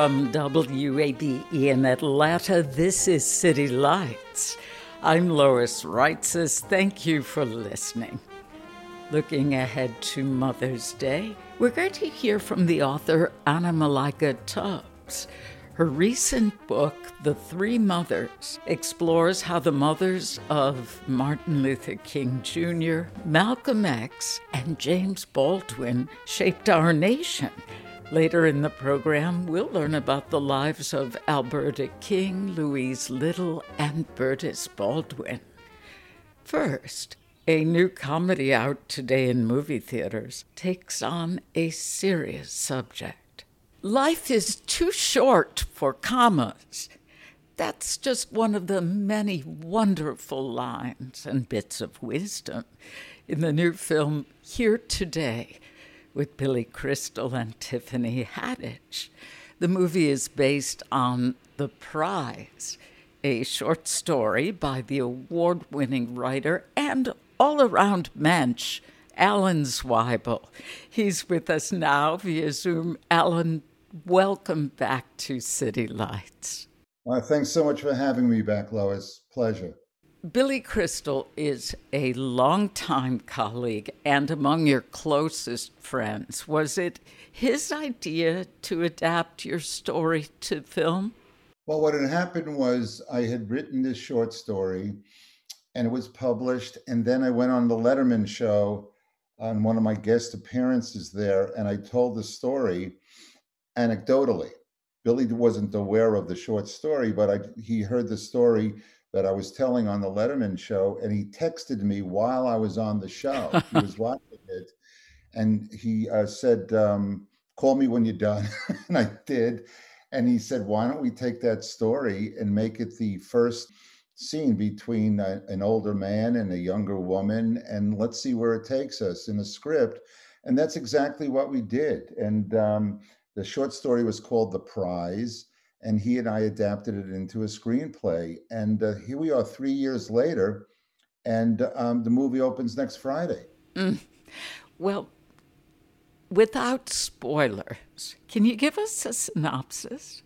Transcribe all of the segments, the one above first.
From WABE in Atlanta, this is City Lights. I'm Lois Reitzes. Thank you for listening. Looking ahead to Mother's Day, we're going to hear from the author Anna Malaika Tubbs. Her recent book, The Three Mothers, explores how the mothers of Martin Luther King Jr., Malcolm X, and James Baldwin shaped our nation Later in the program, we'll learn about the lives of Alberta King, Louise Little, and Berdis Baldwin. First, a new comedy out today in movie theaters takes on a serious subject. Life is too short for commas. That's just one of the many wonderful lines and bits of wisdom in the new film Here Today with Billy Crystal and Tiffany Haddish. The movie is based on The Prize, a short story by the award winning writer and all around mensch, Alan Zweibel. He's with us now via Zoom. Alan, welcome back to City Lights. Uh, thanks so much for having me back, Lois. Pleasure. Billy Crystal is a longtime colleague and among your closest friends. Was it his idea to adapt your story to film? Well, what had happened was I had written this short story and it was published. And then I went on the Letterman show on one of my guest appearances there and I told the story anecdotally. Billy wasn't aware of the short story, but I, he heard the story that I was telling on the Letterman show, and he texted me while I was on the show. he was watching it, and he uh, said, um, "Call me when you're done," and I did. And he said, "Why don't we take that story and make it the first scene between a, an older man and a younger woman, and let's see where it takes us in the script." And that's exactly what we did. And um, the short story was called "The Prize." And he and I adapted it into a screenplay. And uh, here we are, three years later, and um, the movie opens next Friday. Mm. Well, without spoilers, can you give us a synopsis?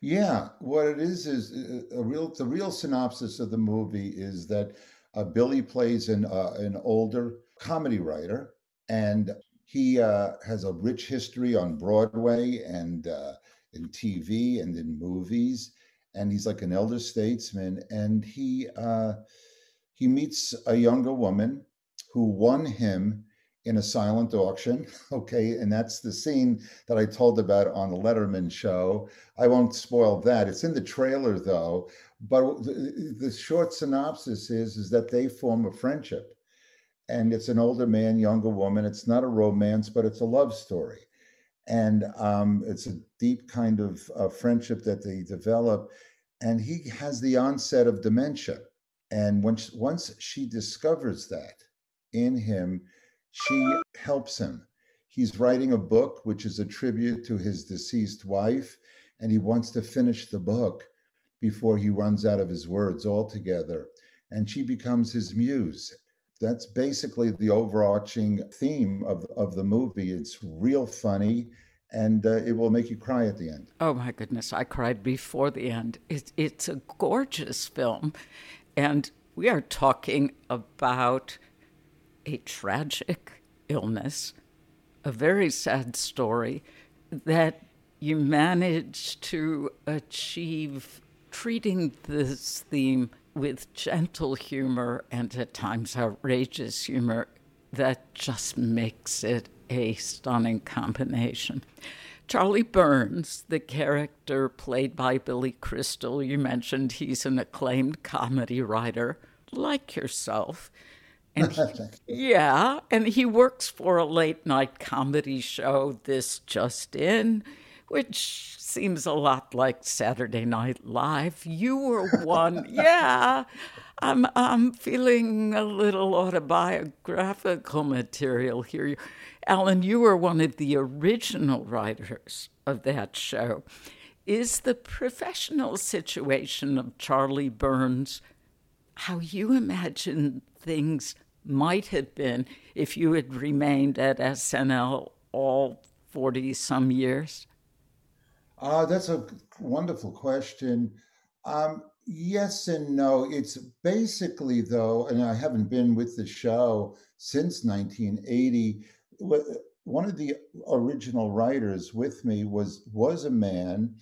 Yeah, what it is is uh, a real. The real synopsis of the movie is that uh, Billy plays an uh, an older comedy writer, and he uh, has a rich history on Broadway and uh, in TV and in movies, and he's like an elder statesman. And he uh, he meets a younger woman who won him in a silent auction. Okay, and that's the scene that I told about on the Letterman show. I won't spoil that. It's in the trailer though. But the, the short synopsis is is that they form a friendship, and it's an older man, younger woman. It's not a romance, but it's a love story and um, it's a deep kind of uh, friendship that they develop. And he has the onset of dementia, and once once she discovers that in him, she helps him. He's writing a book which is a tribute to his deceased wife, and he wants to finish the book before he runs out of his words altogether. And she becomes his muse that's basically the overarching theme of, of the movie. It's real funny and uh, it will make you cry at the end. Oh my goodness, I cried before the end. It, it's a gorgeous film. And we are talking about a tragic illness, a very sad story that you managed to achieve treating this theme with gentle humor and at times outrageous humor that just makes it a stunning combination. Charlie Burns, the character played by Billy Crystal, you mentioned he's an acclaimed comedy writer, like yourself. And he, yeah, and he works for a late night comedy show, This Just In, which seems a lot like Saturday Night Live. You were one, yeah. I'm I'm feeling a little autobiographical material here. Alan, you were one of the original writers of that show. Is the professional situation of Charlie Burns how you imagine things might have been if you had remained at SNL all 40 some years? Uh, that's a wonderful question. Um, yes and no. It's basically, though, and I haven't been with the show since 1980. One of the original writers with me was was a man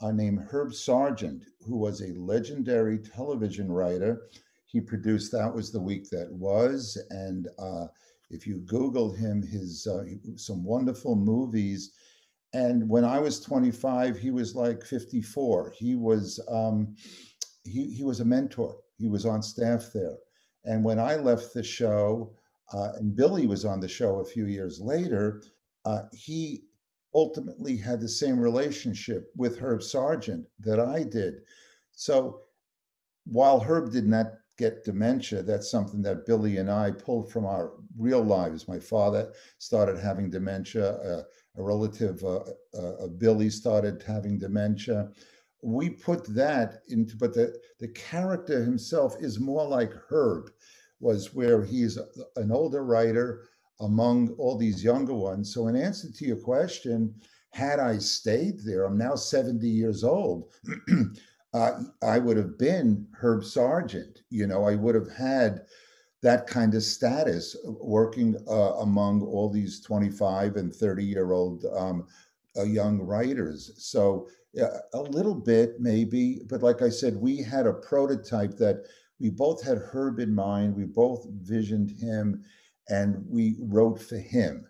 uh, named Herb Sargent, who was a legendary television writer. He produced That Was the Week That Was, and uh, if you Google him, his uh, some wonderful movies and when I was 25, he was like 54. He was um, he he was a mentor. He was on staff there. And when I left the show, uh, and Billy was on the show a few years later, uh, he ultimately had the same relationship with Herb Sargent that I did. So while Herb did not get dementia, that's something that Billy and I pulled from our real lives. My father started having dementia. Uh, a relative uh, uh, of Billy started having dementia. We put that into, but the, the character himself is more like Herb, was where he's an older writer among all these younger ones. So, in answer to your question, had I stayed there, I'm now 70 years old. uh, I would have been Herb Sargent. You know, I would have had that kind of status working uh, among all these 25 and 30 year old um, uh, young writers. So uh, a little bit maybe, but like I said, we had a prototype that we both had Herb in mind. We both visioned him and we wrote for him.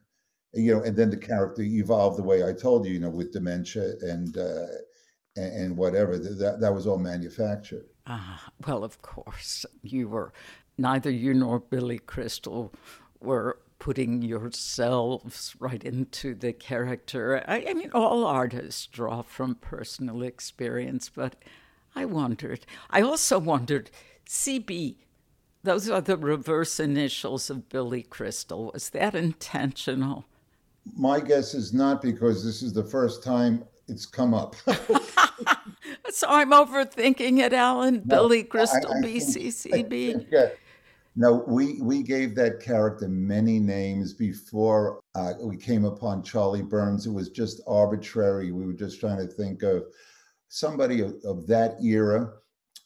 You know, and then the character evolved the way I told you, you know, with dementia and uh, and whatever. That that was all manufactured. Ah, well, of course, you were neither you nor Billy Crystal were putting yourselves right into the character. I, I, mean, all artists draw from personal experience, but I wondered. I also wondered, CB, those are the reverse initials of Billy Crystal. Was that intentional? My guess is not because this is the first time it's come up. so I'm overthinking it, Alan. No, Billy Crystal, I, I BCCB. Yeah, no, we we gave that character many names before uh, we came upon Charlie Burns. It was just arbitrary. We were just trying to think of somebody of, of that era,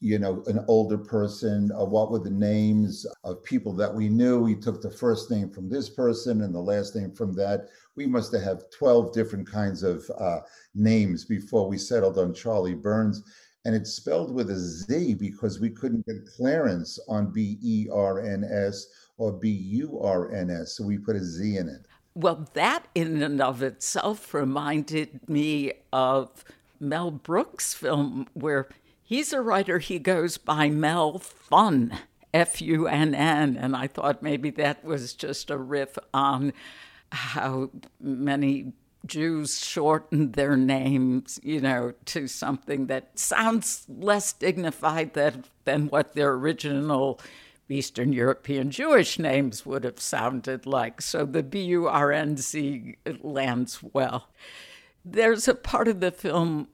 you know, an older person. Uh, what were the names of people that we knew? We took the first name from this person and the last name from that. We must have had twelve different kinds of uh, names before we settled on Charlie Burns and it's spelled with a Z because we couldn't get clearance on B E R N S or B U R N S. So we put a Z in it. Well, that in and of itself reminded me of Mel Brooks' film where he's a writer, he goes by Mel Funn, F U N N. And I thought maybe that was just a riff on how many Jews shortened their names, you know, to something that sounds less dignified than, than what their original Eastern European Jewish names would have sounded like. So the B U R N Z lands well. There's a part of the film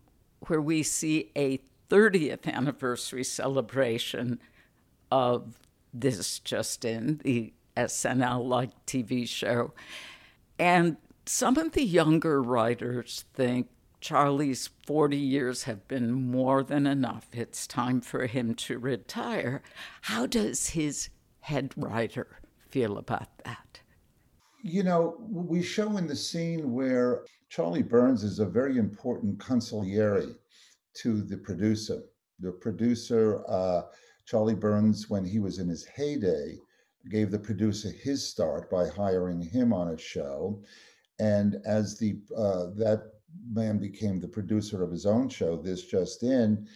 where we see a 30th anniversary celebration of this just in, the SNL like TV show. And some of the younger writers think Charlie's 40 years have been more than enough. It's time for him to retire. How does his head writer feel about that? You know, we show in the scene where Charlie Burns is a very important consigliere to the producer. The producer, uh, Charlie Burns, when he was in his heyday, gave the producer his start by hiring him on a show. And as the uh, that man became the producer of his own show, This Just In,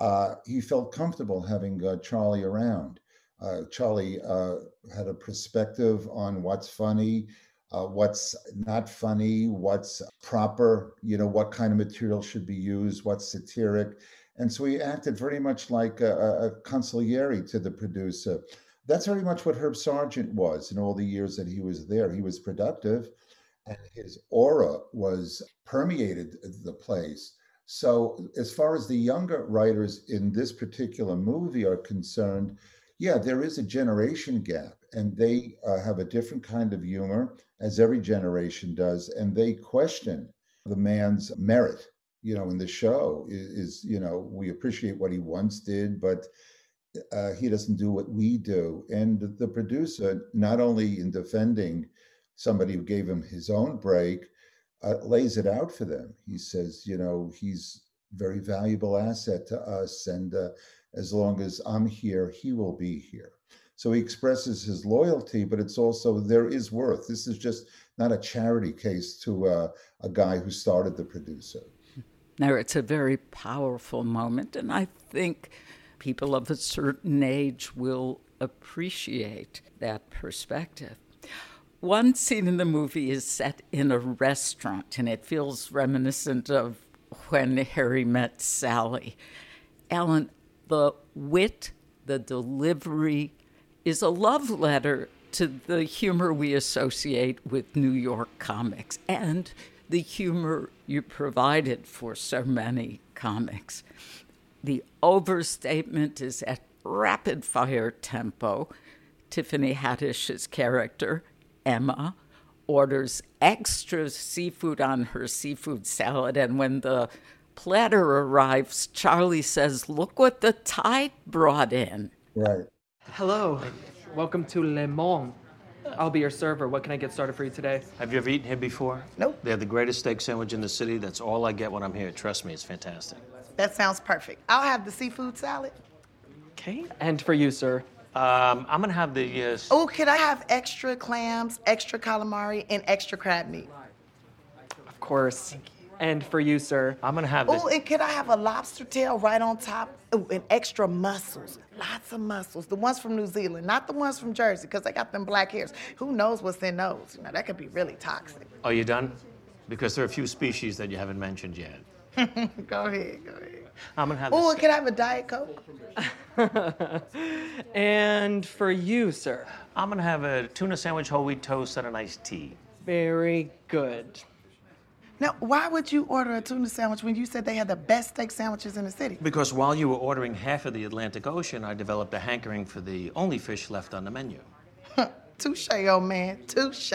uh, he felt comfortable having uh, Charlie around. Uh, Charlie uh, had a perspective on what's funny, uh, what's not funny, what's proper, you know, what kind of material should be used, what's satiric. And so he acted very much like a, a consigliere to the producer. That's very much what Herb Sargent was in all the years that he was there. He was productive and his aura was permeated the place. So, as far as the younger writers in this particular movie are concerned, yeah, there is a generation gap, and they uh, have a different kind of humor, as every generation does, and they question the man's merit. You know, in the show is, is you know we appreciate what he once did, but uh, he doesn't do what we do. And the producer, not only in defending somebody who gave him his own break, uh, lays it out for them. He says, you know, he's very valuable asset to us, and uh, as long as I'm here, he will be here. So he expresses his loyalty, but it's also there is worth. This is just not a charity case to uh, a guy who started the producer. Now, it's a very powerful moment, and I think people of a certain age will appreciate that perspective. One scene in the movie is set in a restaurant, and it feels reminiscent of when Harry met Sally. Alan, the wit, the delivery is a love letter to the humor we associate with New York comics and the humor you provided for so many comics. The overstatement is at rapid fire tempo. Tiffany Haddish's character, Emma, orders extra seafood on her seafood salad, and when the platter arrives, Charlie says, Look what the tide brought in. Right. Hello. Welcome to Le Monde. I'll be your server. What can I get started for you today? Have you ever eaten here before? Nope. They have the greatest steak sandwich in the city. That's all I get when I'm here. Trust me, it's fantastic. That sounds perfect. I'll have the seafood salad. Okay. And for you, sir. Um, I'm gonna have the. Uh, Oh, could I have extra clams, extra calamari, and extra crab meat? Of course. And for you, sir. I'm gonna have this. Oh, and could I have a lobster tail right on top? Oh, and extra mussels. Lots of mussels. The ones from New Zealand, not the ones from Jersey, because they got them black hairs. Who knows what's in those? You know, that could be really toxic. Are you done? Because there are a few species that you haven't mentioned yet. Go ahead, go ahead. I'm gonna have. Oh, the and could I have a Diet Coke? And for you, sir. I'm gonna have a tuna sandwich, whole wheat toast, and a nice tea. Very good. Now, why would you order a tuna sandwich when you said they had the best steak sandwiches in the city? Because while you were ordering half of the Atlantic Ocean, I developed a hankering for the only fish left on the menu. Touche, old man, touche.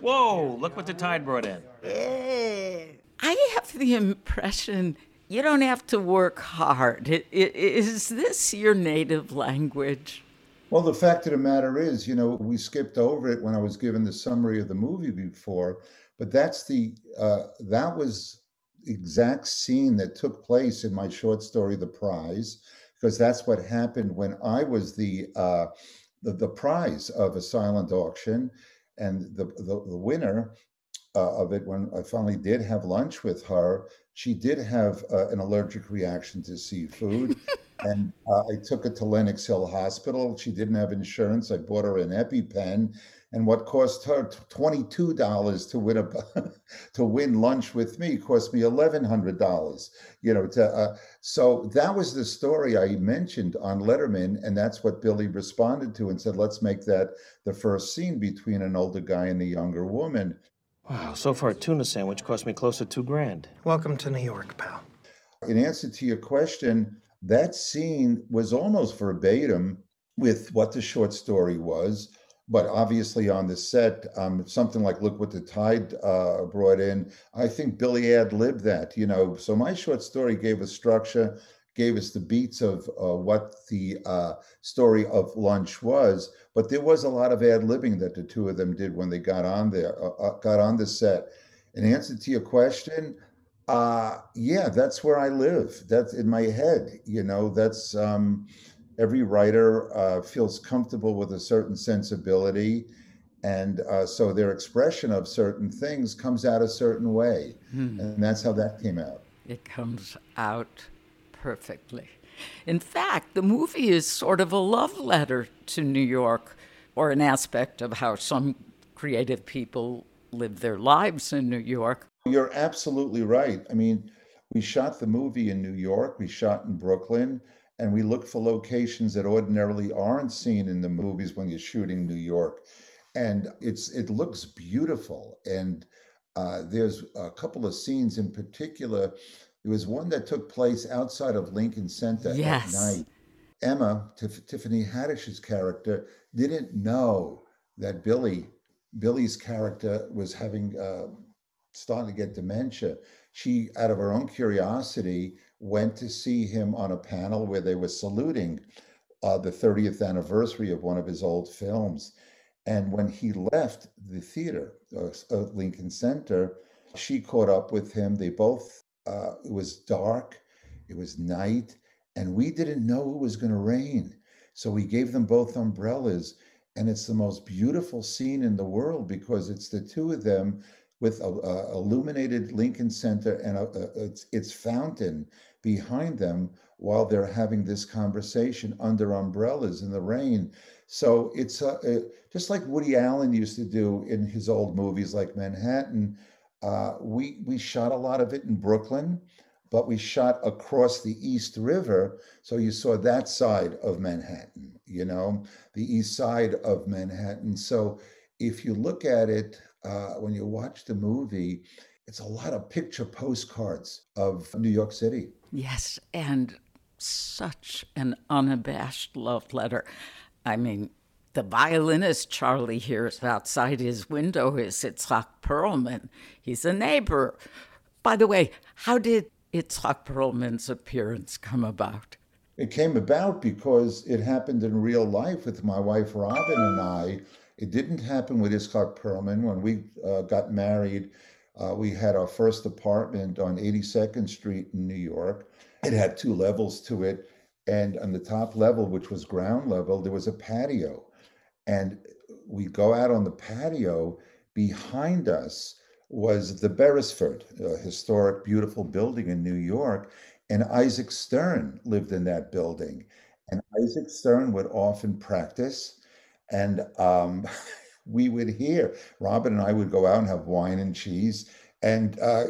Whoa! Look what the tide brought in. Yeah. I have the impression you don't have to work hard. Is this your native language? Well, the fact of the matter is, you know, we skipped over it when I was given the summary of the movie before, but that's the uh, that was exact scene that took place in my short story, The Prize, because that's what happened when I was the uh, the, the prize of a silent auction, and the the, the winner uh, of it when I finally did have lunch with her. She did have uh, an allergic reaction to seafood, and uh, I took her to Lenox Hill Hospital. She didn't have insurance. I bought her an EpiPen, and what cost her twenty two dollars to win a to win lunch with me cost me eleven hundred dollars. You know, to uh, so that was the story I mentioned on Letterman, and that's what Billy responded to and said, "Let's make that the first scene between an older guy and a younger woman." Wow, so far a tuna sandwich cost me close to two grand. Welcome to New York, pal. in answer to your question, that scene was almost verbatim with what the short story was. But obviously, on the set, um, something like "Look What the Tide uh, Brought In," I think Billy ad libbed that. You know, so my short story gave a structure, gave us the beats of uh, what the uh, story of lunch was. But there was a lot of ad libbing that the two of them did when they got on there, uh, uh got on the set. In answer to your question, uh, yeah, that's where I live. That's in my head. You know, that's um, every writer uh, feels comfortable with a certain sensibility. And uh, so their expression of certain things comes out a certain way. Hmm. And that's how that came out. It comes out perfectly. In fact, the movie is sort of a love letter to New York, or an aspect of how some creative people live their lives in New York. You're absolutely right. I mean, we shot the movie in New York, we shot in Brooklyn, and we looked for locations that ordinarily aren't seen in the movies when you're shooting New York. And it's it looks beautiful. And uh, there's a couple of scenes in particular. There was one that took place outside of Lincoln Center yes. at night. Emma, Tiff- Tiffany Haddish's character, didn't know that Billy, Billy's character, was having uh, starting to get dementia. She, out of her own curiosity, went to see him on a panel where they were saluting uh, the 30th anniversary of one of his old films. And when he left the theater, uh, uh, Lincoln Center, she caught up with him. They both, uh, it was dark, it was night, and we didn't know it was going to rain. So we gave them both umbrellas. And it's the most beautiful scene in the world because it's the two of them with a, a illuminated Lincoln Center and a, a, its, its fountain behind them while they're having this conversation under umbrellas in the rain. So it's uh, just like Woody Allen used to do in his old movies like Manhattan. Uh, we we shot a lot of it in Brooklyn, but we shot across the East River, so you saw that side of Manhattan. You know, the east side of Manhattan. So if you look at it uh, when you watch the movie, it's a lot of picture postcards of New York City. Yes, and such an unabashed love letter. I mean, the violinist Charlie hears outside his window is Itzhak Perlman. He's a neighbor. By the way, how did Itzhak Perlman's appearance come about? It came about because it happened in real life with my wife Robin and I. It didn't happen with Itzhak Perlman. When we uh, got married, uh, we had our first apartment on 82nd Street in New York. It had two levels to it. And on the top level, which was ground level, there was a patio. And we go out on the patio. Behind us was the Beresford, a historic, beautiful building in New York. And Isaac Stern lived in that building. And Isaac Stern would often practice. And um, we would hear, Robin and I would go out and have wine and cheese. And uh,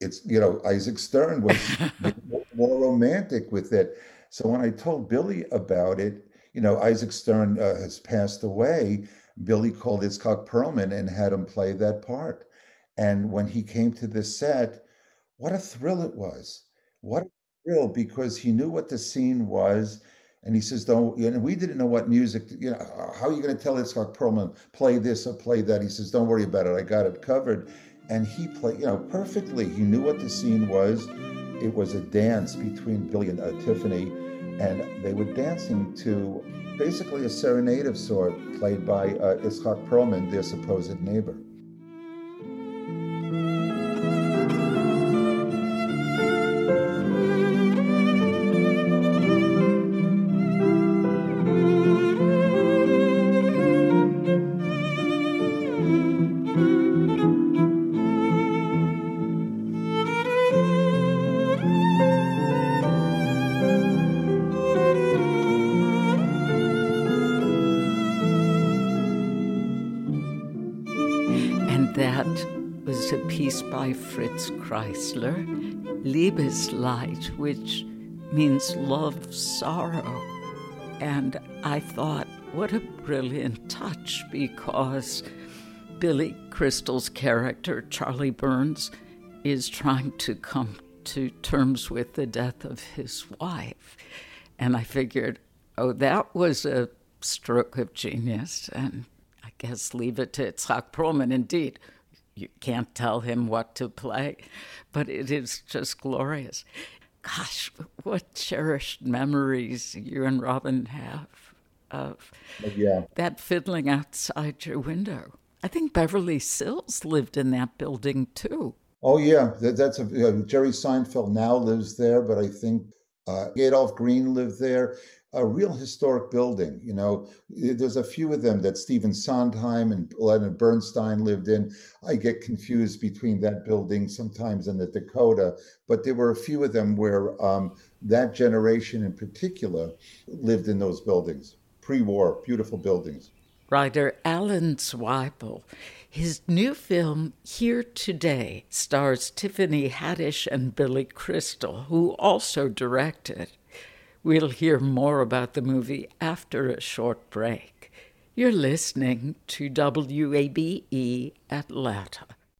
it's, you know, Isaac Stern was more romantic with it. So when I told Billy about it, you know, Isaac Stern uh, has passed away. Billy called Itzhak Perlman and had him play that part. And when he came to the set, what a thrill it was. What a thrill because he knew what the scene was. And he says, "Don't." You know, we didn't know what music. You know, how are you going to tell Itzhak Perlman play this or play that? He says, "Don't worry about it. I got it covered." And he played, you know, perfectly. He knew what the scene was. It was a dance between Billy and uh, Tiffany, and they were dancing to basically a serenade of sort, played by uh, Itzhak Perlman, their supposed neighbor. Kreisler, Liebesleid, which means love sorrow. And I thought, what a brilliant touch because Billy Crystal's character, Charlie Burns, is trying to come to terms with the death of his wife. And I figured, oh, that was a stroke of genius. And I guess leave it to Itzhak Perlman. Indeed, you can't tell him what to play, but it is just glorious. gosh, what cherished memories you and Robin have of yeah. that fiddling outside your window. I think Beverly Sills lived in that building too. Oh yeah, that, that's a uh, Jerry Seinfeld now lives there, but I think uh, Adolph Green lived there. A real historic building, you know. There's a few of them that Stephen Sondheim and Leonard Bernstein lived in. I get confused between that building sometimes and the Dakota, but there were a few of them where um, that generation in particular lived in those buildings, pre-war, beautiful buildings. Writer Alan Zweibel his new film, Here Today, stars Tiffany Haddish and Billy Crystal, who also directed. We'll hear more about the movie after a short break. You're listening to WABE Atlanta.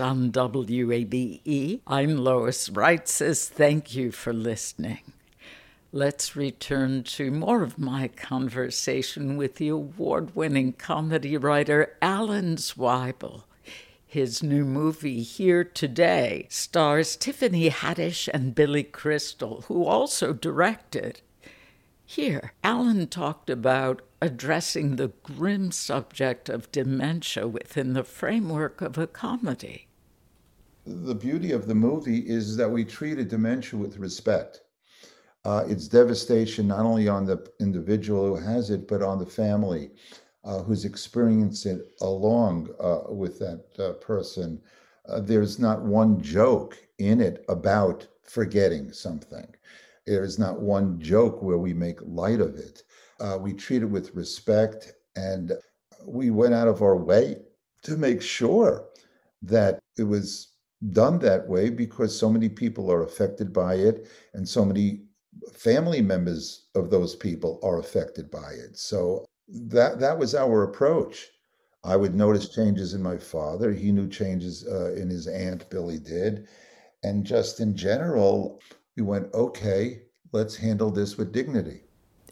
on WABE. I'm Lois Reitzes. Thank you for listening. Let's return to more of my conversation with the award winning comedy writer Alan Zweibel. His new movie, Here Today, stars Tiffany Haddish and Billy Crystal, who also directed. Here, Alan talked about addressing the grim subject of dementia within the framework of a comedy. The beauty of the movie is that we treated dementia with respect. Uh, its devastation not only on the individual who has it, but on the family uh, who's experienced it along uh, with that uh, person. Uh, there's not one joke in it about forgetting something. There is not one joke where we make light of it. Uh, we treat it with respect, and we went out of our way to make sure that it was done that way because so many people are affected by it, and so many family members of those people are affected by it. So that that was our approach. I would notice changes in my father. He knew changes uh, in his aunt. Billy did, and just in general, we went okay. Let's handle this with dignity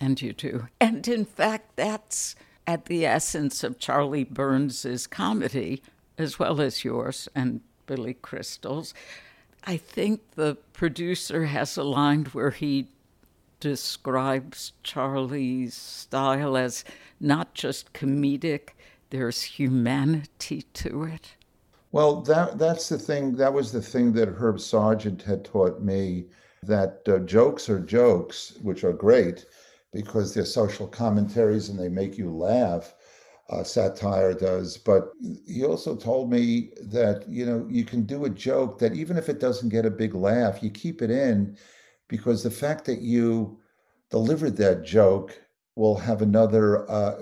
and you do. And in fact, that's at the essence of Charlie Burns's comedy, as well as yours and Billy Crystal's. I think the producer has a line where he describes Charlie's style as not just comedic, there's humanity to it. Well, that that's the thing. That was the thing that Herb Sargent had taught me that uh, jokes are jokes, which are great, because they're social commentaries and they make you laugh. Uh, satire does, but he also told me that you know you can do a joke that even if it doesn't get a big laugh, you keep it in because the fact that you delivered that joke will have another uh,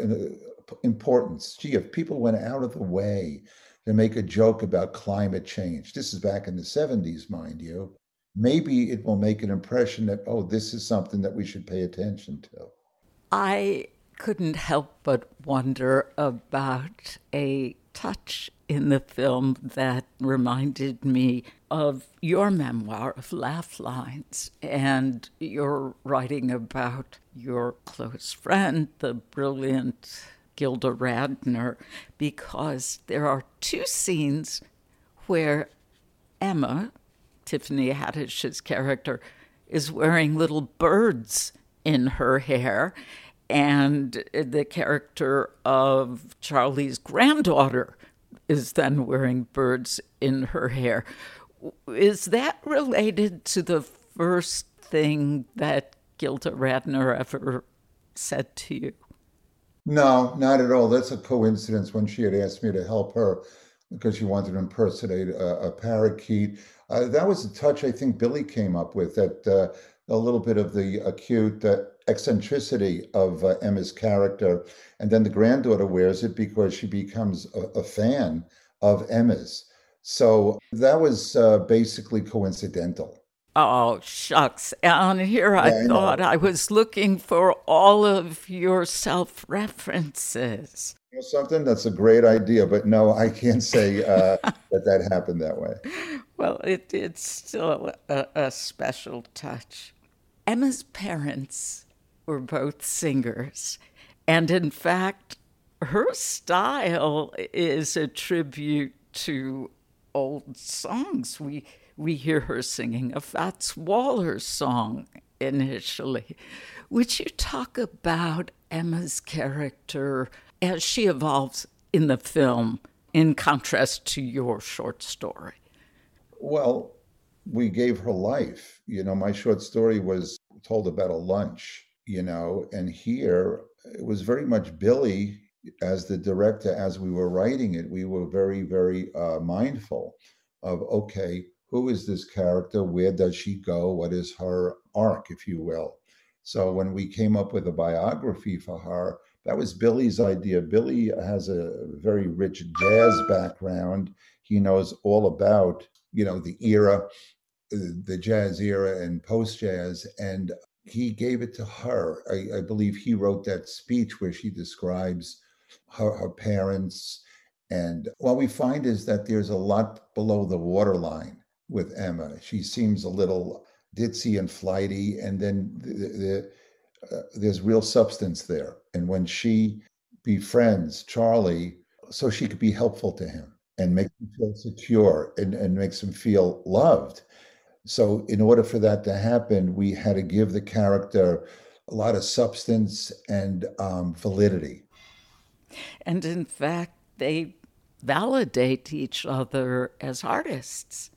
importance. Gee, if people went out of the way to make a joke about climate change, this is back in the 70s, mind you, maybe it will make an impression that, oh, this is something that we should pay attention to. I couldn't help but wonder about a touch in the film that reminded me of your memoir of Laugh Lines and your writing about your close friend, the brilliant Gilda Radner, because there are two scenes where Emma, Tiffany Haddish's character is wearing little birds in her hair, and the character of Charlie's granddaughter is then wearing birds in her hair. Is that related to the first thing that Gilda Radner ever said to you? No, not at all. That's a coincidence when she had asked me to help her because she wanted to impersonate a, a parakeet. Uh, that was a touch I think Billy came up with that uh, a little bit of the acute uh, eccentricity of uh, Emma's character. And then the granddaughter wears it because she becomes a, a fan of Emma's. So that was uh, basically coincidental. Oh, shucks. And here I, yeah, thought. I was looking for all of your self references. You know something? That's a great idea, but no, I can't say uh, that that happened that way. Well, it, it's still a, a special touch. Emma's parents were both singers. And in fact, her style is a tribute to old songs. We we hear her singing a Fats Waller song initially. Would you talk about Emma's character as she evolves in the film in contrast to your short story? Well, we gave her life. You know, my short story was told about a lunch, you know, and here it was very much Billy as the director, as we were writing it, we were very, very uh, mindful of okay, who is this character? Where does she go? What is her arc, if you will? So when we came up with a biography for her, that was Billy's idea. Billy has a very rich jazz background. He knows all about, you know, the era, the jazz era and post jazz. And he gave it to her. I, I, believe he wrote that speech where she describes her, her parents. And what we find is that there's a lot below the waterline with Emma. She seems a little ditzy and flighty, and then the, the, uh, there's real substance there. And when she befriends Charlie, so she could be helpful to him and make him feel secure and, and makes him feel loved. So, in order for that to happen, we had to give the character a lot of substance and um, validity. And in fact, they validate each other as artists.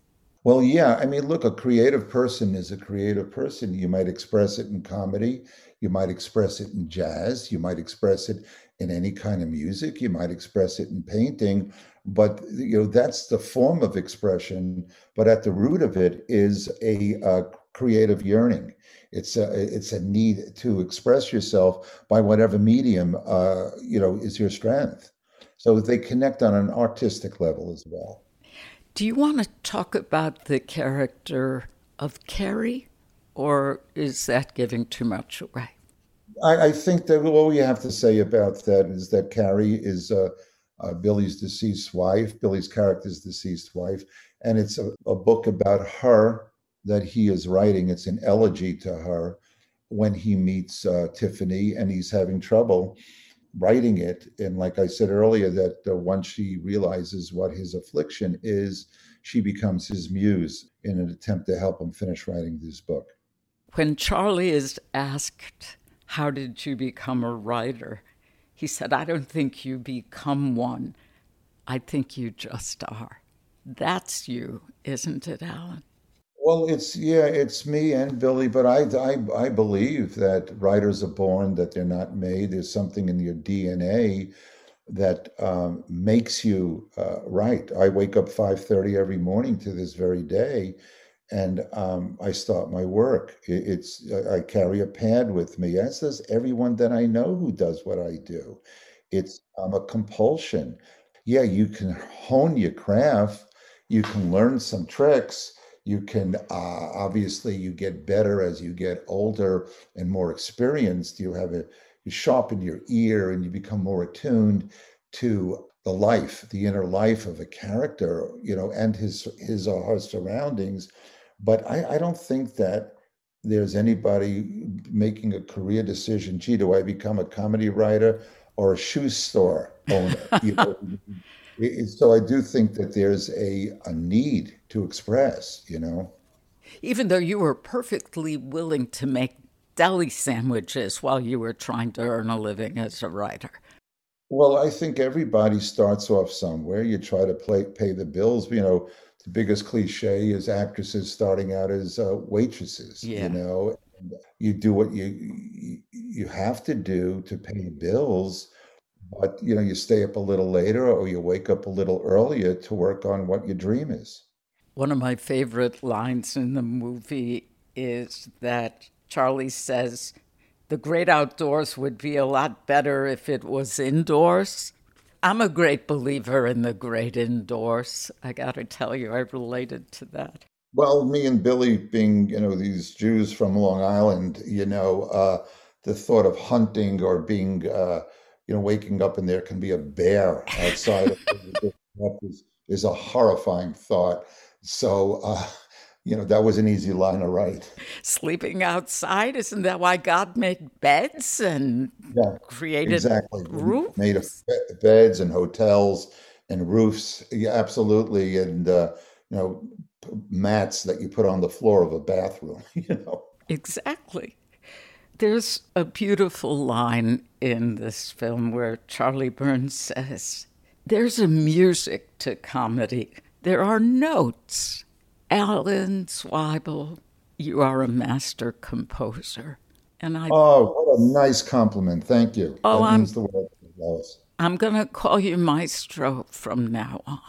Well, yeah. I mean, look, a creative person is a creative person. You might express it in comedy, you might express it in jazz, you might express it in any kind of music, you might express it in painting, but you know that's the form of expression. But at the root of it is a, a creative yearning. It's a it's a need to express yourself by whatever medium uh, you know is your strength. So they connect on an artistic level as well. Do you want to talk about the character of Carrie, or is that giving too much away? I, I think that all we have to say about that is that Carrie is uh, uh, Billy's deceased wife, Billy's character's deceased wife, and it's a, a book about her that he is writing. It's an elegy to her when he meets uh, Tiffany, and he's having trouble writing it. And like I said earlier, that uh, once she realizes what his affliction is, she becomes his muse in an attempt to help him finish writing this book. When Charlie is asked, How did you become a writer? He said, I don't think you become one. I think you just are. That's you, isn't it, Alan? Well, it's yeah, it's me and Billy, but I, I I believe that writers are born, that they're not made. There's something in your DNA that um, makes you uh, write. I wake up 5:30 every morning to this very day, and um, I start my work. It, it's I carry a pad with me, as does everyone that I know who does what I do. It's um, a compulsion. Yeah, you can hone your craft. You can learn some tricks you can uh, obviously you get better as you get older and more experienced you have a you sharpen your ear and you become more attuned to the life the inner life of a character you know and his his or her surroundings but i i don't think that there's anybody making a career decision gee do i become a comedy writer or a shoe store owner you know so I do think that there's a, a need to express, you know. Even though you were perfectly willing to make deli sandwiches while you were trying to earn a living as a writer. Well, I think everybody starts off somewhere. You try to play, pay the bills. You know, the biggest cliche is actresses starting out as uh, waitresses. Yeah. You know, you do what you you have to do to pay bills but you know, you stay up a little later or you wake up a little earlier to work on what your dream is. One of my favorite lines in the movie is that Charlie says, The great outdoors would be a lot better if it was indoors. I'm a great believer in the great indoors. I got to tell you, I related to that. Well, me and Billy, being you know these Jews from Long Island, you know, uh, the thought of hunting or being, uh, you know, waking up and there can be a bear outside is, is a horrifying thought. So, uh, you know, that was an easy line to write. Sleeping outside, isn't that why God made beds and yeah, created exactly. roofs? Made of beds and hotels and roofs. Yeah, absolutely. And, uh, you know, mats that you put on the floor of a bathroom, you know. Exactly. There's a beautiful line in this film where Charlie Burns says, There's a music to comedy. There are notes. Alan Zweibel, you are a master composer. And I Oh, what a nice compliment. Thank you. Oh, that I'm, means the world. I'm going to call you Maestro from now on.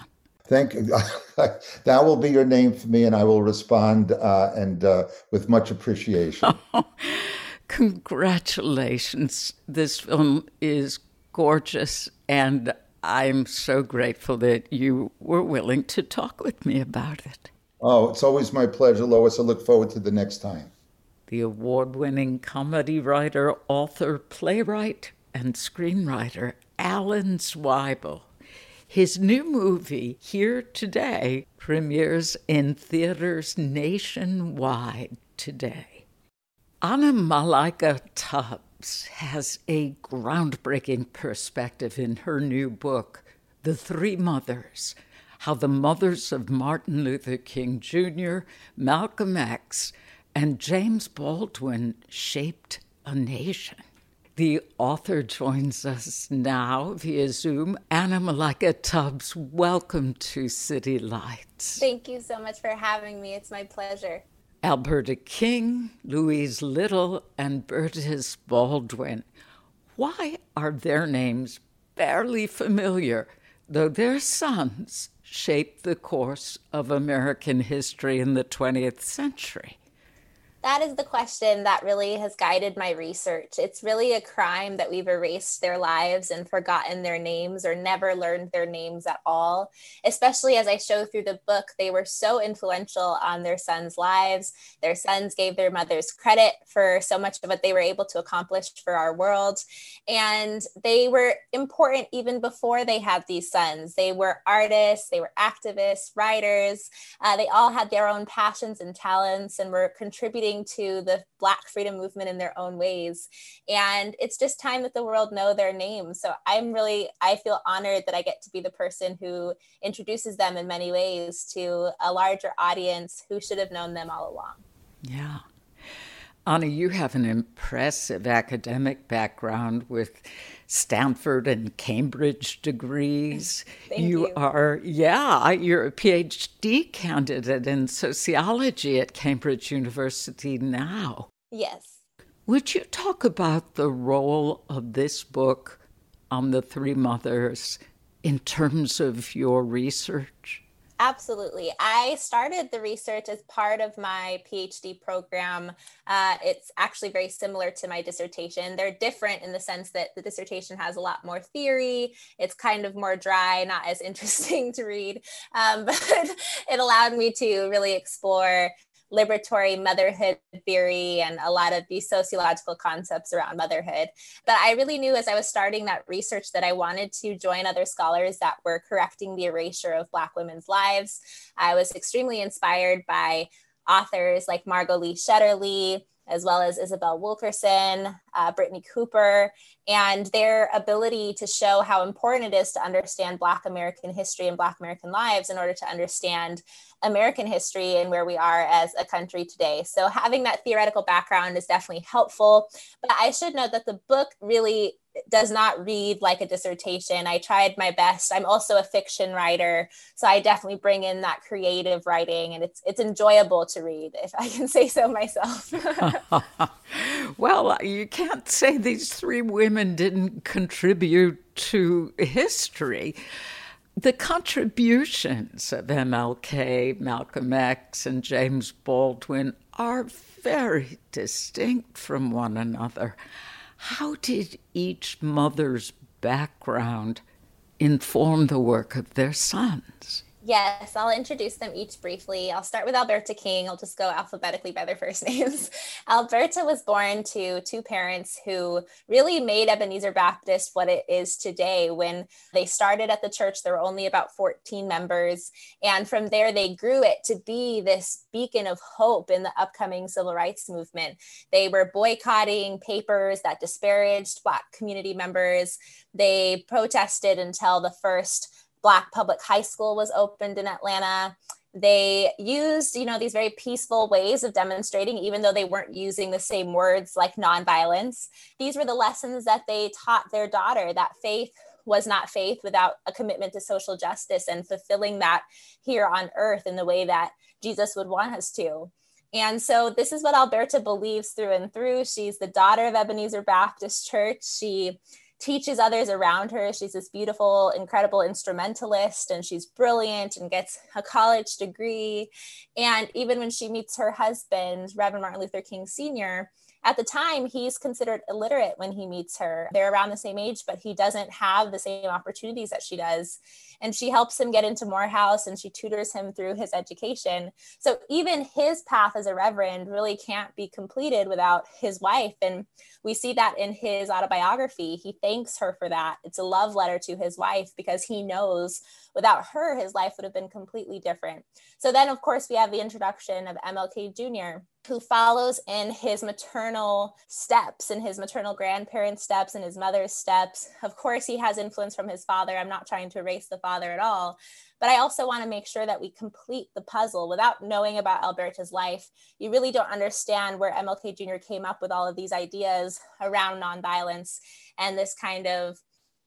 Thank you. that will be your name for me, and I will respond uh, and uh, with much appreciation. Oh, congratulations! This film is gorgeous, and I'm so grateful that you were willing to talk with me about it. Oh, it's always my pleasure, Lois. I look forward to the next time. The award winning comedy writer, author, playwright, and screenwriter Alan Zweibel his new movie, Here Today, premieres in theaters nationwide today. Anna Malaika Tubbs has a groundbreaking perspective in her new book, The Three Mothers How the Mothers of Martin Luther King Jr., Malcolm X, and James Baldwin shaped a nation. The author joins us now via Zoom. Anna Malaika Tubbs, welcome to City Lights. Thank you so much for having me. It's my pleasure. Alberta King, Louise Little, and Berdis Baldwin. Why are their names barely familiar, though their sons shaped the course of American history in the 20th century? That is the question that really has guided my research. It's really a crime that we've erased their lives and forgotten their names or never learned their names at all. Especially as I show through the book, they were so influential on their sons' lives. Their sons gave their mothers credit for so much of what they were able to accomplish for our world. And they were important even before they had these sons. They were artists, they were activists, writers. Uh, they all had their own passions and talents and were contributing to the Black freedom movement in their own ways. And it's just time that the world know their names. So I'm really, I feel honored that I get to be the person who introduces them in many ways to a larger audience who should have known them all along. Yeah. Anna, you have an impressive academic background with Stanford and Cambridge degrees. you, you are, yeah, you're a PhD candidate in sociology at Cambridge University now. Yes. Would you talk about the role of this book on the three mothers in terms of your research? Absolutely. I started the research as part of my PhD program. Uh, it's actually very similar to my dissertation. They're different in the sense that the dissertation has a lot more theory. It's kind of more dry, not as interesting to read, um, but it allowed me to really explore liberatory motherhood theory and a lot of these sociological concepts around motherhood. But I really knew as I was starting that research that I wanted to join other scholars that were correcting the erasure of Black women's lives. I was extremely inspired by authors like Margot Lee Shetterly, as well as Isabel Wilkerson, uh, Brittney Cooper, and their ability to show how important it is to understand Black American history and Black American lives in order to understand American history and where we are as a country today. So, having that theoretical background is definitely helpful. But I should note that the book really does not read like a dissertation. I tried my best. I'm also a fiction writer, so I definitely bring in that creative writing and it's it's enjoyable to read if I can say so myself. well, you can't say these three women didn't contribute to history. The contributions of MLK, Malcolm X, and James Baldwin are very distinct from one another. How did each mother's background inform the work of their sons? Yes, I'll introduce them each briefly. I'll start with Alberta King. I'll just go alphabetically by their first names. Alberta was born to two parents who really made Ebenezer Baptist what it is today. When they started at the church, there were only about 14 members. And from there, they grew it to be this beacon of hope in the upcoming civil rights movement. They were boycotting papers that disparaged Black community members. They protested until the first Black public high school was opened in Atlanta. They used, you know, these very peaceful ways of demonstrating, even though they weren't using the same words like nonviolence. These were the lessons that they taught their daughter that faith was not faith without a commitment to social justice and fulfilling that here on earth in the way that Jesus would want us to. And so this is what Alberta believes through and through. She's the daughter of Ebenezer Baptist Church. She teaches others around her. She's this beautiful, incredible instrumentalist, and she's brilliant and gets a college degree. And even when she meets her husband, Reverend Martin Luther King Sr., at the time, he's considered illiterate when he meets her. They're around the same age, but he doesn't have the same opportunities that she does. And she helps him get into Morehouse and she tutors him through his education. So even his path as a reverend really can't be completed without his wife. And we see that in his autobiography. He thanks her for that. It's a love letter to his wife because he knows without her, his life would have been completely different. So then, of course, we have the introduction of MLK Jr., who follows in his maternal steps, in his maternal grandparents' steps, and his mother's steps. Of course, he has influence from his father. I'm not trying to erase the father at all. But I also want to make sure that we complete the puzzle. Without knowing about Alberta's life, you really don't understand where MLK Jr. came up with all of these ideas around nonviolence and this kind of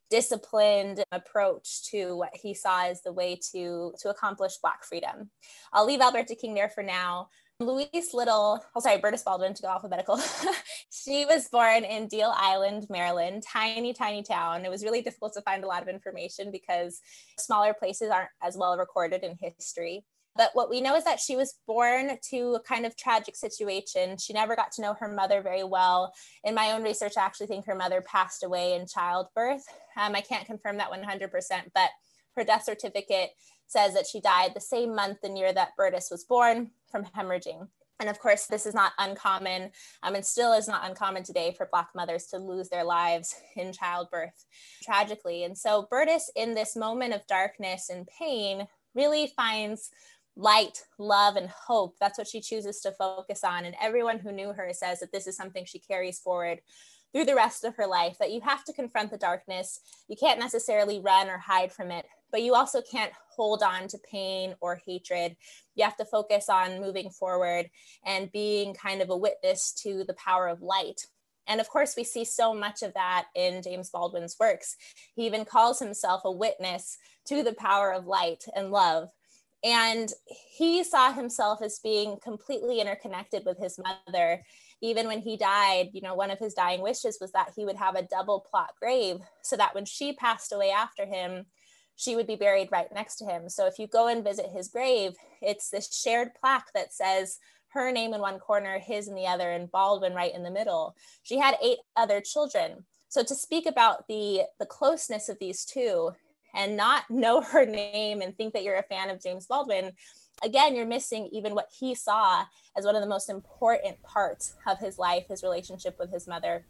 disciplined approach to what he saw as the way to to accomplish black freedom i'll leave alberta king there for now louise little oh sorry Berdis baldwin to go alphabetical she was born in deal island maryland tiny tiny town it was really difficult to find a lot of information because smaller places aren't as well recorded in history but what we know is that she was born to a kind of tragic situation. She never got to know her mother very well. In my own research, I actually think her mother passed away in childbirth. Um, I can't confirm that 100%, but her death certificate says that she died the same month and year that Berdis was born from hemorrhaging. And of course, this is not uncommon um, and still is not uncommon today for Black mothers to lose their lives in childbirth tragically. And so, Berdis, in this moment of darkness and pain, really finds light, love, and hope. That's what she chooses to focus on. And everyone who knew her says that this is something she carries forward through the rest of her life that you have to confront the darkness. You can't necessarily run or hide from it, but you also can't hold on to pain or hatred. You have to focus on moving forward and being kind of a witness to the power of light. And of course, we see so much of that in James Baldwin's works. He even calls himself a witness to the power of light and love. And he saw himself as being completely interconnected with his mother. Even when he died, you know, one of his dying wishes was that he would have a double plot grave so that when she passed away after him, she would be buried right next to him. So if you go and visit his grave, it's this shared plaque that says her name in one corner, his in the other, and Baldwin right in the middle. She had eight other children. So to speak about the the closeness of these two and not know her name and think that you're a fan of James Baldwin, again, you're missing even what he saw as one of the most important parts of his life, his relationship with his mother.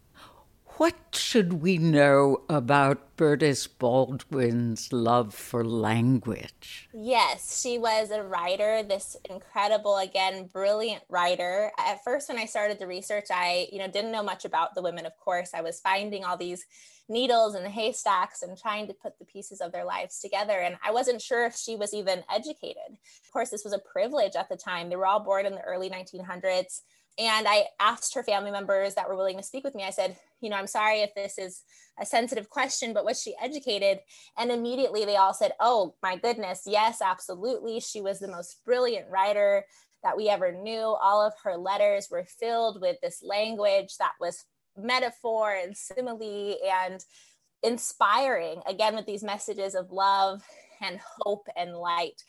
What should we know about Berdis Baldwin's love for language? Yes, she was a writer, this incredible, again, brilliant writer. At first, when I started the research, I, you know, didn't know much about the women, of course. I was finding all these needles and haystacks and trying to put the pieces of their lives together. And I wasn't sure if she was even educated. Of course, this was a privilege at the time. They were all born in the early 1900s And I asked her family members that were willing to speak with me, I said, you know, I'm sorry if this is a sensitive question, but was she educated? And immediately they all said, oh my goodness, yes, absolutely. She was the most brilliant writer that we ever knew. All of her letters were filled with this language that was metaphor and simile and inspiring, again, with these messages of love and hope and light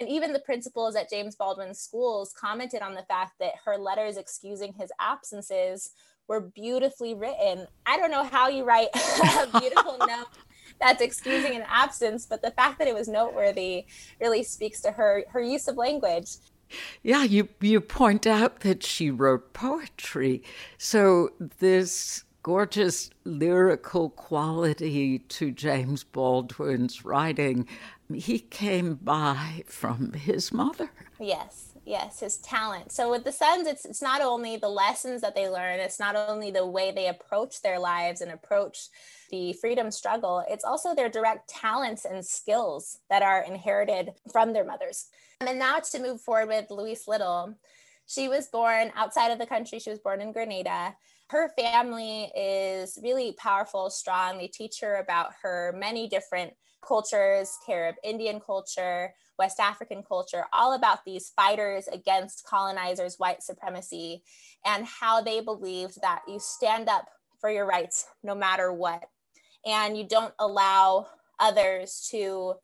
and even the principals at James Baldwin schools commented on the fact that her letters excusing his absences were beautifully written. I don't know how you write a beautiful note that's excusing an absence, but the fact that it was noteworthy really speaks to her her use of language. Yeah, you you point out that she wrote poetry. So this gorgeous lyrical quality to James Baldwin's writing he came by from his mother. Yes, yes, his talent. So with the sons, it's it's not only the lessons that they learn, it's not only the way they approach their lives and approach the freedom struggle, it's also their direct talents and skills that are inherited from their mothers. And now to move forward with Louise Little. She was born outside of the country. She was born in Grenada. Her family is really powerful, strong. They teach her about her many different cultures, Carib Indian culture, West African culture, all about these fighters against colonizers' white supremacy and how they believed that you stand up for your rights no matter what. And you don't allow others to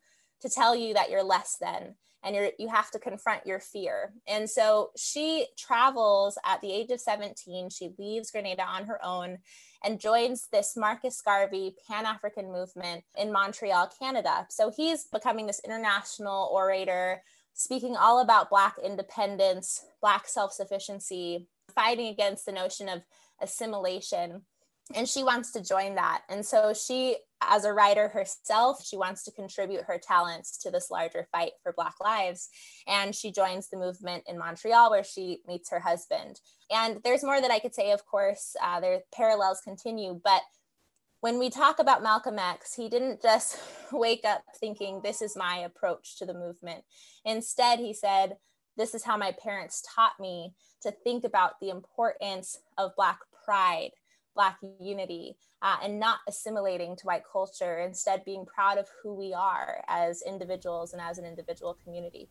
to tell you that you're less than and you're you have to confront your fear. And so she travels at the age of 17. She leaves Grenada on her own and joins this Marcus Garvey Pan African movement in Montreal, Canada. So he's becoming this international orator, speaking all about Black independence, Black self sufficiency, fighting against the notion of assimilation and she wants to join that. And so she as a writer herself she wants to contribute her talents to this larger fight for black lives. And she joins the movement in montreal where she meets her husband. And there's more that i could say of course uh, their parallels continue but when we talk about malcolm x he didn't just wake up thinking this is my approach to the movement. Instead he said this is how my parents taught me to think about the importance of black pride Black unity uh, and not assimilating to white culture, instead, being proud of who we are as individuals and as an individual community.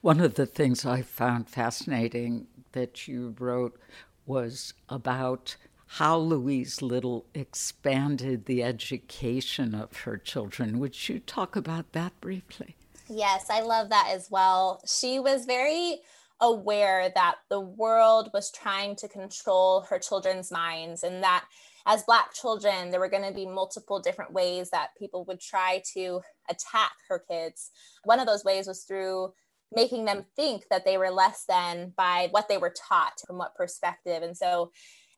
One of the things I found fascinating that you wrote was about how Louise Little expanded the education of her children. Would you talk about that briefly? Yes, I love that as well. She was very aware that the world was trying to control her children's minds and that as black children there were going to be multiple different ways that people would try to attack her kids. One of those ways was through making them think that they were less than by what they were taught from what perspective. And so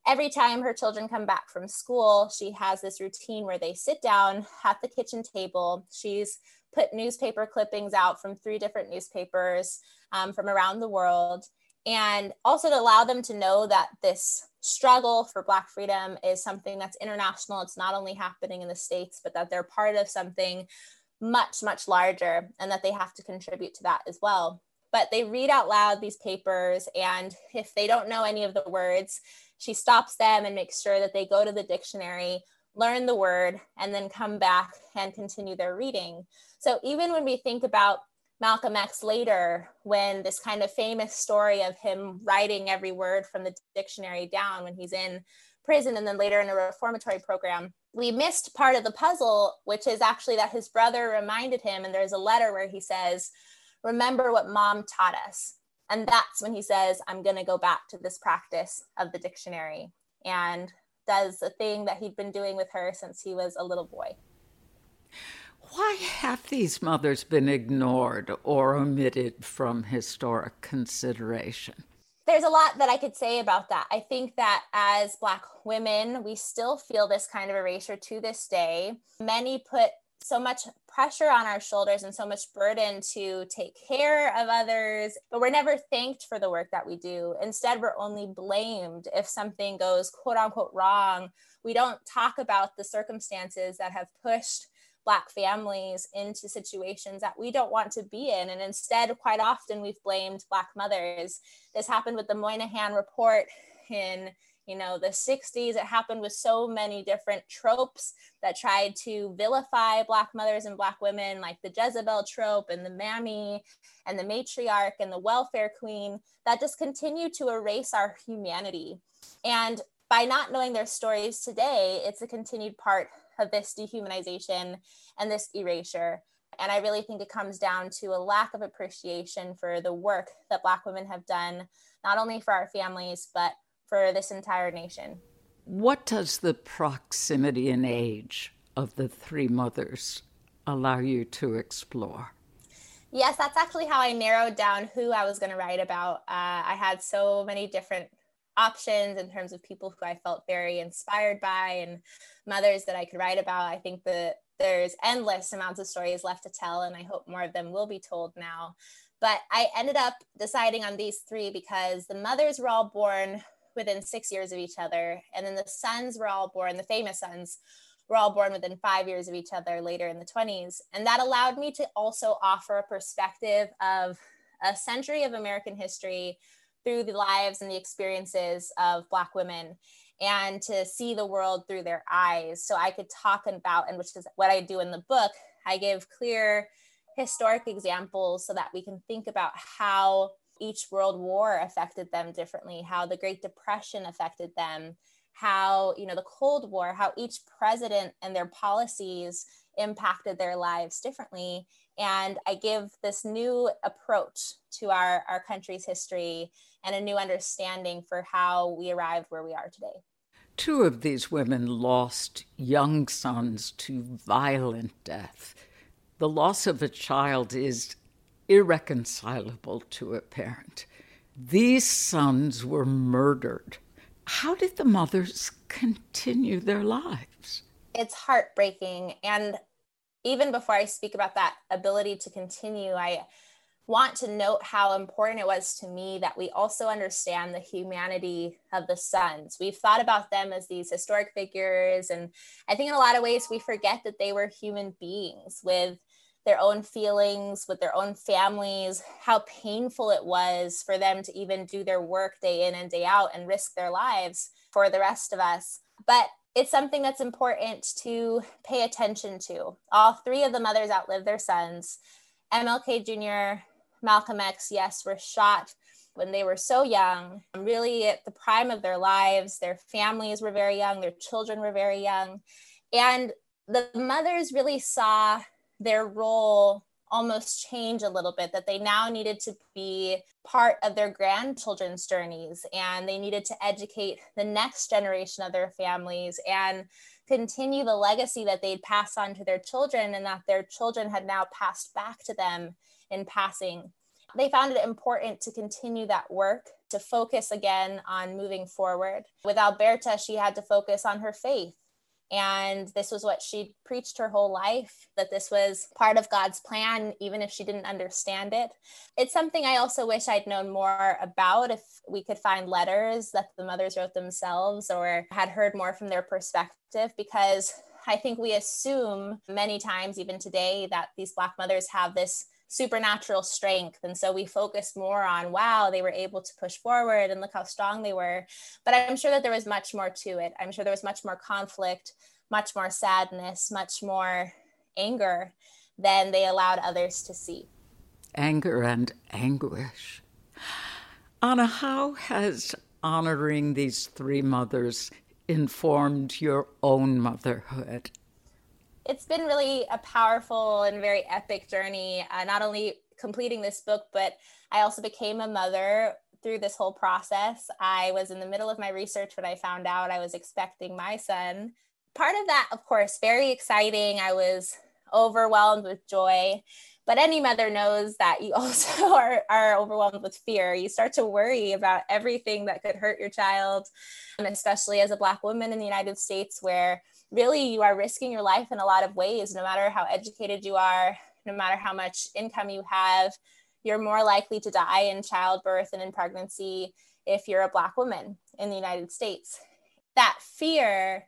every time her children come back from school she has this routine where they sit down at the kitchen table. She's put newspaper clippings out from three different newspapers um, from around the world. And also to allow them to know that this struggle for black freedom is something that's international. It's not only happening in the states but that they're part of something much much larger and that they have to contribute to that as well. But they read out loud these papers and if they don't know any of the words she stops them and makes sure that they go to the dictionary learn the word and then come back and continue their reading so even when we think about Malcolm X later, when this kind of famous story of him writing every word from the dictionary down when he's in prison and then later in a reformatory program, we missed part of the puzzle, which is actually that his brother reminded him, and there's a letter where he says, Remember what mom taught us. And that's when he says, I'm going to go back to this practice of the dictionary and does a thing that he'd been doing with her since he was a little boy. Why have these mothers been ignored or omitted from historic consideration? There's a lot that I could say about that. I think that as Black women, we still feel this kind of erasure to this day. Many put so much pressure on our shoulders and so much burden to take care of others, but we're never thanked for the work that we do. Instead, we're only blamed if something goes quote unquote wrong. We don't talk about the circumstances that have pushed Black families into situations that we don't want to be in. And instead, quite often, we've blamed Black mothers. This happened with the Moynihan Report in you know the 60s it happened with so many different tropes that tried to vilify black mothers and black women like the jezebel trope and the mammy and the matriarch and the welfare queen that just continue to erase our humanity. And by not knowing their stories today it's a continued part of this dehumanization and this erasure. And I really think it comes down to a lack of appreciation for the work that Black women have done, not only for our families, but for this entire nation. What does the proximity in age of the three mothers allow you to explore? Yes, that's actually how I narrowed down who I was going to write about. Uh, I had so many different options in terms of people who I felt very inspired by and mothers that I could write about. I think that there's endless amounts of stories left to tell, and I hope more of them will be told now. But I ended up deciding on these three because the mothers were all born within six years of each other. And then the sons were all born, the famous sons were all born within five years of each other later in the 20s. And that allowed me to also offer a perspective of a century of American history through the lives and the experiences of Black women and to see the world through their eyes. So I could talk about, and which is what I do in the book, I give clear historic examples so that we can think about how each world war affected them differently, how the Great Depression affected them, how, you know, the Cold War, how each president and their policies impacted their lives differently. And I give this new approach to our, our country's history and a new understanding for how we arrived where we are today. Two of these women lost young sons to violent death. The loss of a child is irreconcilable to a parent. These sons were murdered. How did the mothers continue their lives? It's heartbreaking. And even before I speak about that ability to continue, I want to note how important it was to me that we also understand the humanity of the sons. We've thought about them as these historic figures. And I think in a lot of ways, we forget that they were human beings with their own feelings with their own families, how painful it was for them to even do their work day in and day out and risk their lives for the rest of us. But it's something that's important to pay attention to. All three of the mothers outlived their sons. MLK Jr., Malcolm X, yes, were shot when they were so young, really at the prime of their lives. Their families were very young, their children were very young. And the mothers really saw their role almost change a little bit that they now needed to be part of their grandchildren's journeys and they needed to educate the next generation of their families and continue the legacy that they'd pass on to their children and that their children had now passed back to them in passing. They found it important to continue that work, to focus again on moving forward. With Alberta, she had to focus on her faith and this was what she preached her whole life that this was part of God's plan, even if she didn't understand it. It's something I also wish I'd known more about if we could find letters that the mothers wrote themselves or had heard more from their perspective, because I think we assume many times, even today, that these Black mothers have this supernatural strength. And so we focus more on, wow, they were able to push forward and look how strong they were. But I'm sure that there was much more to it. I'm sure there was much more conflict, much more sadness, much more anger than they allowed others to see. Anger and anguish. Anna, how has honoring these three mothers informed your own motherhood? It's been really a powerful and very epic journey. Uh, not only completing this book, but I also became a mother through this whole process. I was in the middle of my research when I found out I was expecting my son. Part of that, of course, very exciting. I was overwhelmed with joy. But any mother knows that you also are, are overwhelmed with fear. You start to worry about everything that could hurt your child, and especially as a Black woman in the United States, where really you are risking your life in a lot of ways, no matter how educated you are, no matter how much income you have, you're more likely to die in childbirth and in pregnancy if you're a Black woman in the United States. That fear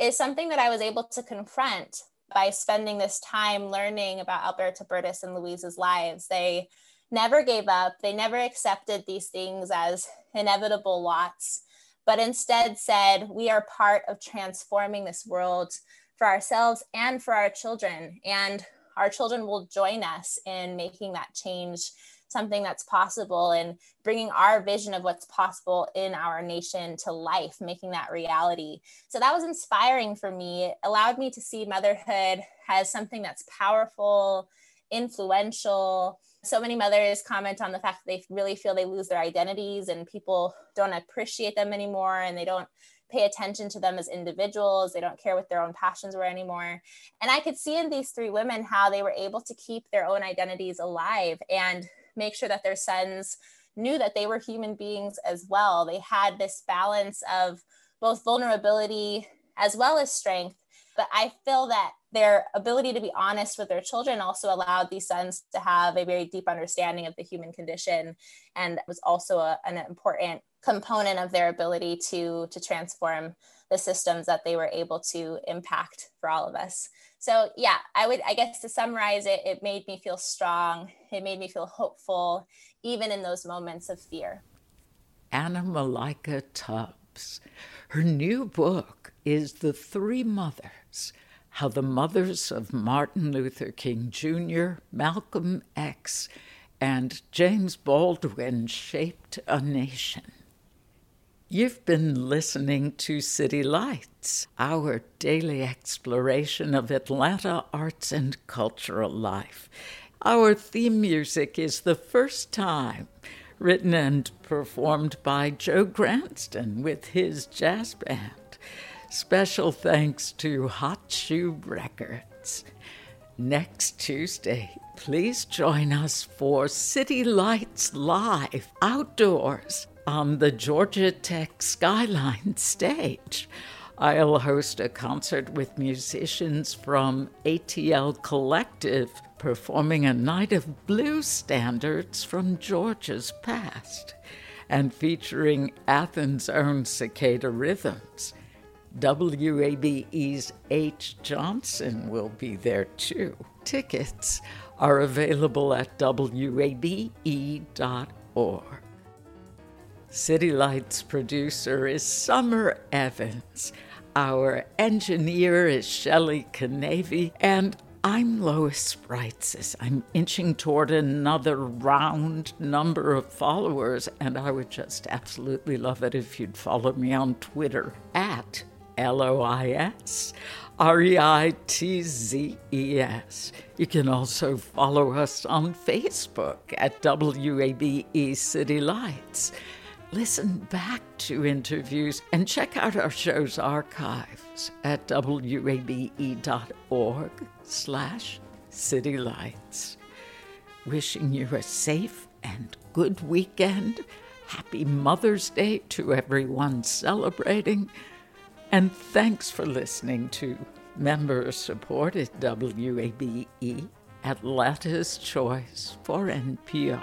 is something that I was able to confront by spending this time learning about alberta Berdis and Louise's lives. They never gave up, they never accepted these things as inevitable lots, but instead said, We are part of transforming this world for ourselves and for our children. And our children will join us in making that change something that's possible and bringing our vision of what's possible in our nation to life, making that reality. So that was inspiring for me. It allowed me to see motherhood as something that's powerful, influential. So many mothers comment on the fact that they really feel they lose their identities and people don't appreciate them anymore and they don't pay attention to them as individuals. They don't care what their own passions were anymore. And I could see in these three women how they were able to keep their own identities alive and make sure that their sons knew that they were human beings as well. They had this balance of both vulnerability as well as strength. But I feel that their ability to be honest with their children also allowed these sons to have a very deep understanding of the human condition and was also a, an important component of their ability to to transform the systems that they were able to impact for all of us. So yeah i would i guess to summarize it it made me feel strong. It made me feel hopeful even in those moments of fear. Anna malaika tubbs her new book is the three mothers how the mothers of martin luther king jr malcolm x and james baldwin shaped a nation You've been listening to City Lights, our daily exploration of Atlanta arts and cultural life. Our theme music is The First Time, written and performed by Joe Granston with his jazz band. Special thanks to Hot Shoe Records. Next Tuesday, please join us for City Lights Live outdoors on the Georgia Tech Skyline stage. I'll host a concert with musicians from ATL Collective performing a night of blues standards from Georgia's past and featuring Athens' own Cicada Rhythms. WABE's H. Johnson will be there too. Tickets are available at wabe.org. City Lights producer is Summer Evans. Our engineer is Shelley Canavy, and I'm Lois Reitzes. I'm inching toward another round number of followers, and I would just absolutely love it if you'd follow me on Twitter at L O I S R E I T Z E S. You can also follow us on Facebook at WABE City Lights listen back to interviews and check out our show's archives at wabe.org slash citylights. Wishing you a safe and good weekend. Happy Mother's Day to everyone celebrating. And thanks for listening to member supported WABE Atlanta's Choice for NPR.